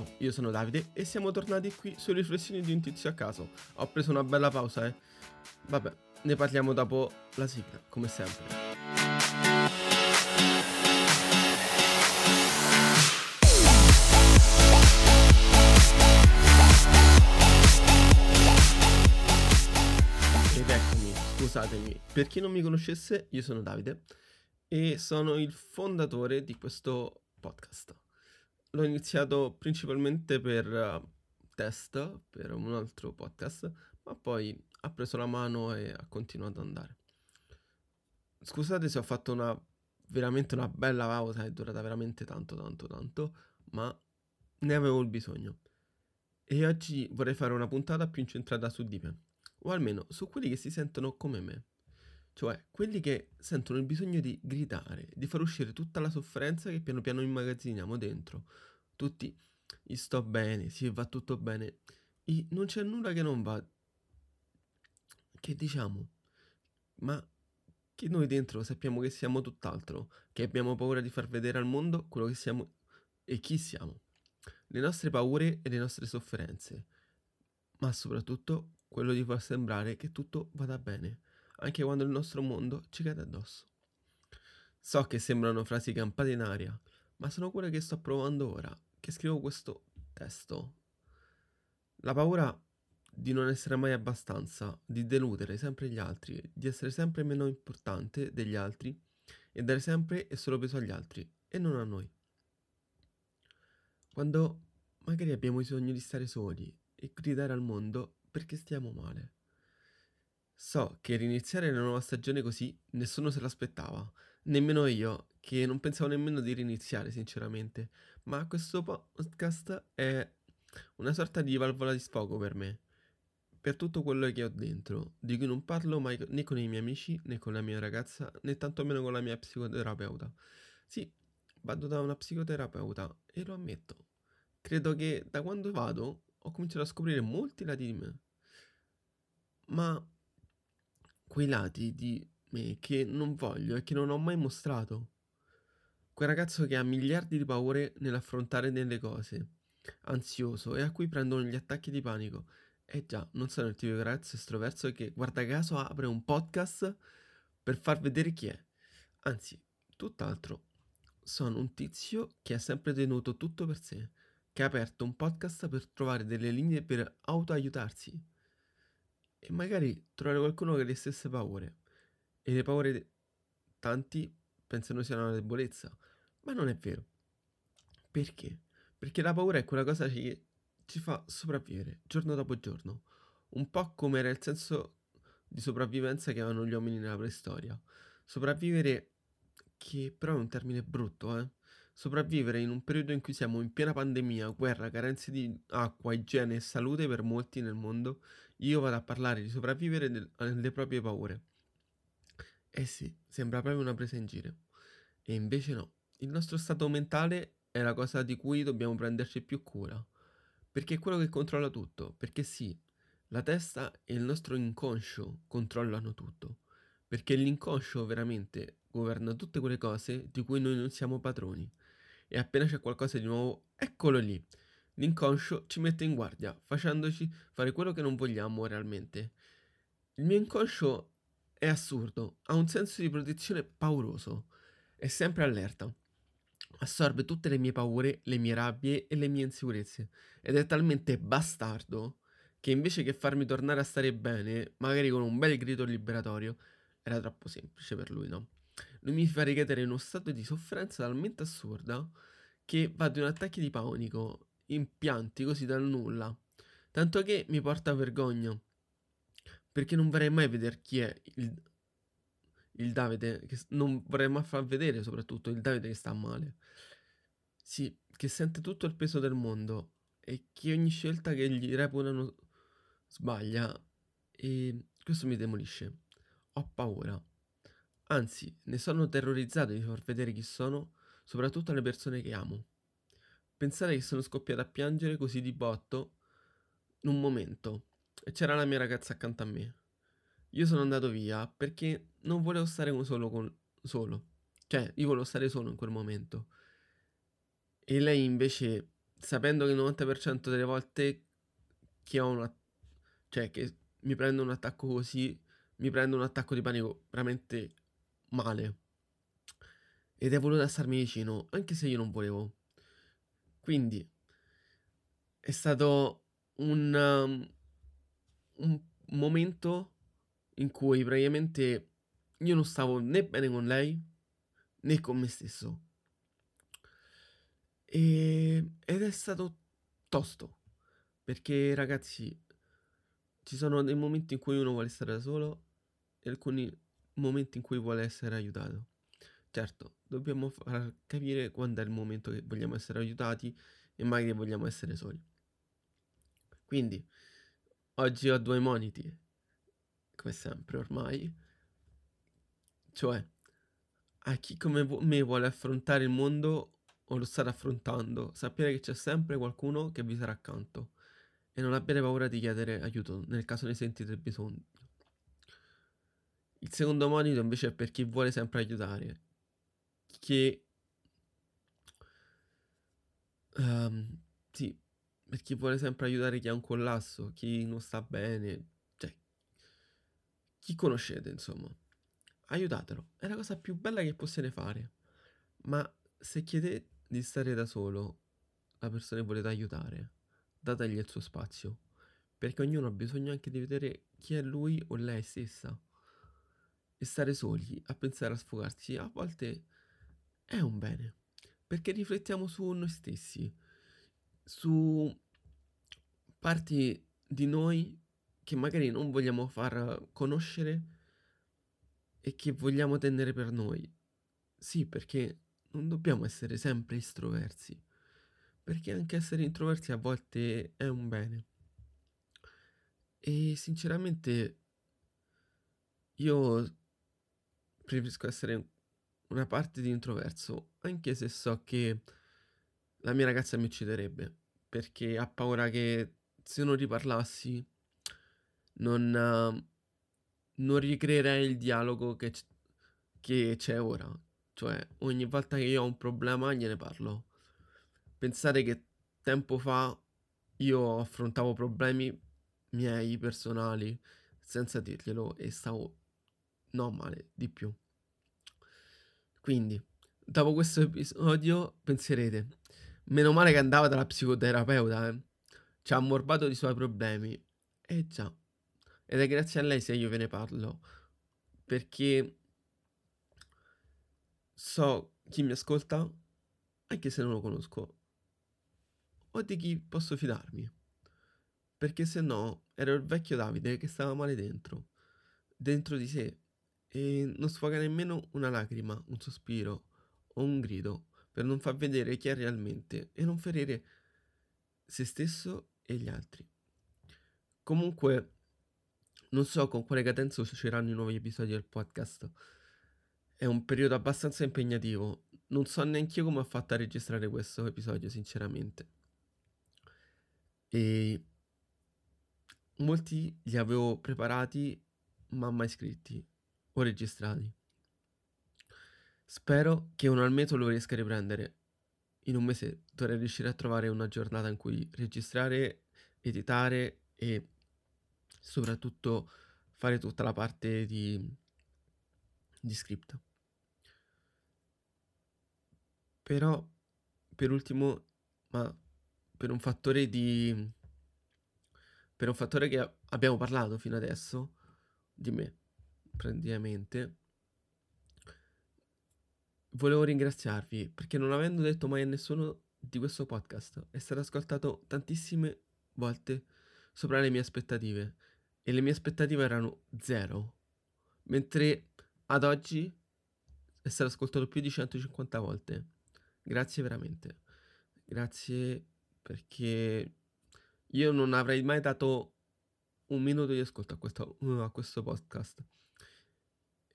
Ciao, io sono Davide e siamo tornati qui su Riflessioni di un tizio a caso. Ho preso una bella pausa, eh. Vabbè, ne parliamo dopo la sigla, come sempre. Ed eccomi, scusatemi, per chi non mi conoscesse, io sono Davide e sono il fondatore di questo podcast. L'ho iniziato principalmente per uh, test, per un altro podcast, ma poi ha preso la mano e ha continuato ad andare. Scusate se ho fatto una veramente una bella pausa, è durata veramente tanto, tanto, tanto, ma ne avevo il bisogno. E oggi vorrei fare una puntata più incentrata su di me, o almeno su quelli che si sentono come me. Cioè, quelli che sentono il bisogno di gridare, di far uscire tutta la sofferenza che piano piano immagazziniamo dentro. Tutti i sto bene, sì, va tutto bene. I non c'è nulla che non va. Che diciamo? Ma che noi dentro sappiamo che siamo tutt'altro, che abbiamo paura di far vedere al mondo quello che siamo e chi siamo. Le nostre paure e le nostre sofferenze. Ma soprattutto quello di far sembrare che tutto vada bene anche quando il nostro mondo ci cade addosso. So che sembrano frasi campate in aria, ma sono quelle che sto provando ora, che scrivo questo testo. La paura di non essere mai abbastanza, di deludere sempre gli altri, di essere sempre meno importante degli altri e dare sempre e solo peso agli altri e non a noi. Quando magari abbiamo bisogno di stare soli e gridare al mondo perché stiamo male. So che riniziare la nuova stagione così nessuno se l'aspettava, nemmeno io, che non pensavo nemmeno di riniziare sinceramente, ma questo podcast è una sorta di valvola di sfogo per me, per tutto quello che ho dentro, di cui non parlo mai né con i miei amici, né con la mia ragazza, né tantomeno con la mia psicoterapeuta. Sì, vado da una psicoterapeuta e lo ammetto. Credo che da quando vado ho cominciato a scoprire molti lati di me. Ma quei lati di me che non voglio e che non ho mai mostrato. Quel ragazzo che ha miliardi di paure nell'affrontare delle cose, ansioso e a cui prendono gli attacchi di panico. Eh già, non sono il tipo di ragazzo estroverso che guarda caso apre un podcast per far vedere chi è. Anzi, tutt'altro. Sono un tizio che ha sempre tenuto tutto per sé, che ha aperto un podcast per trovare delle linee per autoaiutarsi e magari trovare qualcuno che ha le stesse paure. E le paure di tanti pensano siano una debolezza, ma non è vero. Perché? Perché la paura è quella cosa che ci fa sopravvivere giorno dopo giorno, un po' come era il senso di sopravvivenza che avevano gli uomini nella preistoria. Sopravvivere, che però è un termine brutto, eh? Sopravvivere in un periodo in cui siamo in piena pandemia, guerra, carenze di acqua, igiene e salute per molti nel mondo, io vado a parlare di sopravvivere alle proprie paure. Eh sì, sembra proprio una presa in giro. E invece no, il nostro stato mentale è la cosa di cui dobbiamo prenderci più cura. Perché è quello che controlla tutto. Perché sì, la testa e il nostro inconscio controllano tutto. Perché l'inconscio veramente governa tutte quelle cose di cui noi non siamo padroni. E appena c'è qualcosa di nuovo, eccolo lì. L'inconscio ci mette in guardia, facendoci fare quello che non vogliamo realmente. Il mio inconscio è assurdo, ha un senso di protezione pauroso, è sempre allerta. Assorbe tutte le mie paure, le mie rabbie e le mie insicurezze ed è talmente bastardo che invece che farmi tornare a stare bene, magari con un bel grido liberatorio, era troppo semplice per lui, no? Lui mi fa ricadere in uno stato di sofferenza talmente assurda che va di un attacco di panico impianti così dal nulla. Tanto che mi porta vergogna. Perché non vorrei mai vedere chi è il, il Davide, che non vorrei mai far vedere soprattutto il Davide che sta male. Sì, che sente tutto il peso del mondo e che ogni scelta che gli reputano sbaglia e questo mi demolisce. Ho paura. Anzi, ne sono terrorizzato di far vedere chi sono, soprattutto alle persone che amo. Pensare che sono scoppiato a piangere così di botto in un momento e c'era la mia ragazza accanto a me. Io sono andato via perché non volevo stare solo con solo. Cioè, io volevo stare solo in quel momento. E lei invece sapendo che il 90% delle volte che ho una... cioè che mi prendo un attacco così, mi prendo un attacco di panico veramente male. Ed è voluta starmi vicino, anche se io non volevo. Quindi è stato un, um, un momento in cui praticamente io non stavo né bene con lei né con me stesso. E, ed è stato tosto, perché ragazzi, ci sono dei momenti in cui uno vuole stare da solo e alcuni momenti in cui vuole essere aiutato. Certo, dobbiamo far capire quando è il momento che vogliamo essere aiutati e mai che vogliamo essere soli. Quindi, oggi ho due moniti, come sempre ormai, cioè a chi come me vuole affrontare il mondo o lo state affrontando, sapere che c'è sempre qualcuno che vi sarà accanto e non abbiate paura di chiedere aiuto nel caso ne sentite bisogno. Il secondo monito invece è per chi vuole sempre aiutare, che um, sì, per chi vuole sempre aiutare chi ha un collasso, chi non sta bene, cioè chi conoscete, insomma. Aiutatelo, è la cosa più bella che possiate fare. Ma se chiedete di stare da solo, la persona che volete aiutare, dategli il suo spazio, perché ognuno ha bisogno anche di vedere chi è lui o lei stessa. E stare soli, a pensare a sfogarsi, a volte è un bene, perché riflettiamo su noi stessi, su parti di noi che magari non vogliamo far conoscere e che vogliamo tenere per noi. Sì, perché non dobbiamo essere sempre estroversi, perché anche essere introversi a volte è un bene. E sinceramente io preferisco essere una parte di introverso, anche se so che la mia ragazza mi ucciderebbe, perché ha paura che se non riparlassi non, uh, non ricreerei il dialogo che, c- che c'è ora. Cioè, ogni volta che io ho un problema gliene parlo. Pensate che tempo fa io affrontavo problemi miei personali senza dirglielo e stavo non male di più. Quindi, dopo questo episodio penserete, meno male che andava dalla psicoterapeuta, eh. Ci ha ammorbato dei suoi problemi. Eh già. Ed è grazie a lei se io ve ne parlo. Perché so chi mi ascolta, anche se non lo conosco, o di chi posso fidarmi. Perché se no ero il vecchio Davide che stava male dentro, dentro di sé, e non sfoga nemmeno una lacrima, un sospiro o un grido per non far vedere chi è realmente e non ferire se stesso e gli altri. Comunque, non so con quale cadenza usciranno i nuovi episodi del podcast. È un periodo abbastanza impegnativo. Non so neanche io come ho fatto a registrare questo episodio, sinceramente. E molti li avevo preparati, ma mai scritti o registrati. Spero che uno al metodo lo riesca a riprendere. In un mese dovrei riuscire a trovare una giornata in cui registrare, editare e soprattutto fare tutta la parte di, di script. Però, per ultimo, ma per un fattore di... per un fattore che abbiamo parlato fino adesso, di me, praticamente, volevo ringraziarvi perché non avendo detto mai a nessuno di questo podcast è stato ascoltato tantissime volte sopra le mie aspettative e le mie aspettative erano zero, mentre ad oggi è stato ascoltato più di 150 volte. Grazie veramente. Grazie perché io non avrei mai dato un minuto di ascolto a questo, a questo podcast.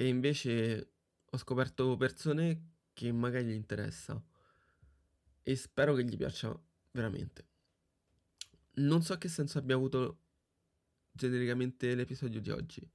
E invece ho scoperto persone che magari gli interessa. E spero che gli piaccia veramente. Non so che senso abbia avuto genericamente l'episodio di oggi,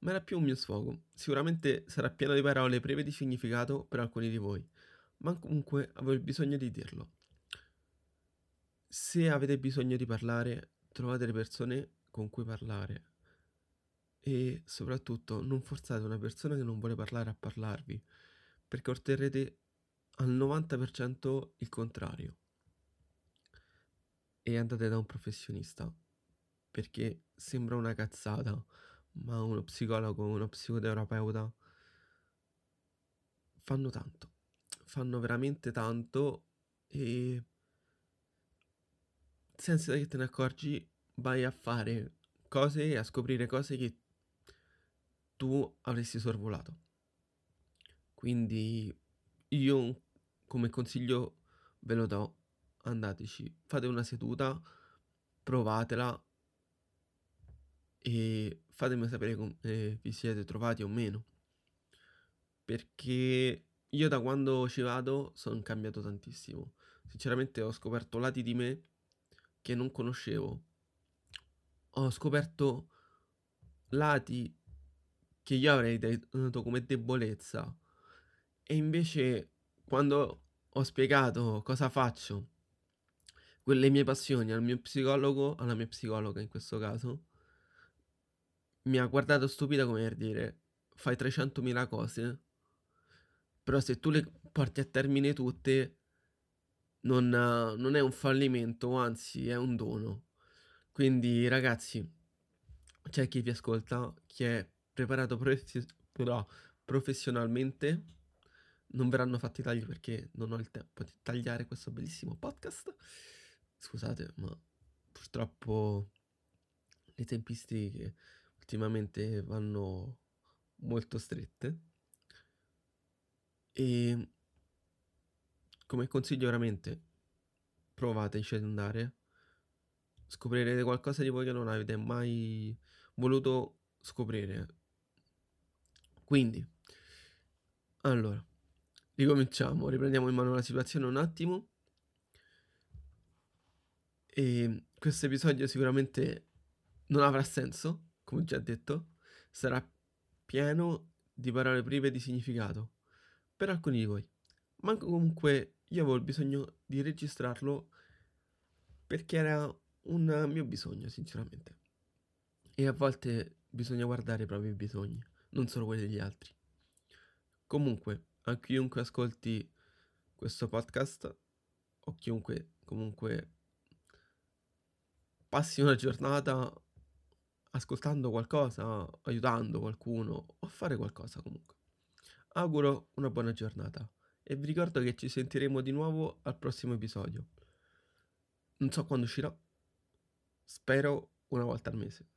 ma era più un mio sfogo. Sicuramente sarà pieno di parole prive di significato per alcuni di voi, ma comunque avevo bisogno di dirlo. se avete bisogno di parlare, trovate le persone con cui parlare. E soprattutto non forzate una persona che non vuole parlare a parlarvi, perché otterrete al 90% il contrario. E andate da un professionista, perché sembra una cazzata, ma uno psicologo, uno psicoterapeuta fanno tanto, fanno veramente tanto e senza che te ne accorgi vai a fare cose e a scoprire cose che tu avresti sorvolato. Quindi io come consiglio ve lo do, andateci, fate una seduta, provatela e fatemi sapere come vi siete trovati o meno. Perché io da quando ci vado sono cambiato tantissimo. Sinceramente ho scoperto lati di me che non conoscevo. Ho scoperto lati che io avrei dato come debolezza. E invece quando ho spiegato cosa faccio, quelle mie passioni al mio psicologo, alla mia psicologa in questo caso, mi ha guardato stupida come per dire fai 300.000 cose, però se tu le porti a termine tutte non, non è un fallimento, anzi è un dono. Quindi ragazzi, c'è chi vi ascolta, chi è preparato prof- però professionalmente, non verranno fatti tagli perché non ho il tempo di tagliare questo bellissimo podcast. Scusate, ma purtroppo le tempistiche ultimamente vanno molto strette. E come consiglio veramente provateci ad andare. Scoprirete qualcosa di voi che non avete mai voluto scoprire. Quindi, allora, ricominciamo, riprendiamo in mano la situazione un attimo. E questo episodio sicuramente non avrà senso, come già detto, sarà pieno di parole prive di significato per alcuni di voi. Ma comunque io avevo il bisogno di registrarlo perché era un mio bisogno, sinceramente. E a volte bisogna guardare i propri bisogni, non solo quelli degli altri. Comunque, a chiunque ascolti questo podcast o chiunque comunque passi una giornata ascoltando qualcosa, aiutando qualcuno o fare qualcosa comunque. Auguro una buona giornata e vi ricordo che ci sentiremo di nuovo al prossimo episodio. Non so quando uscirà, spero una volta al mese.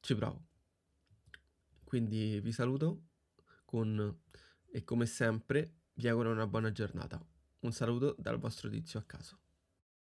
Ci provo. Quindi vi saluto con e come sempre vi auguro una buona giornata. Un saluto dal vostro tizio a caso.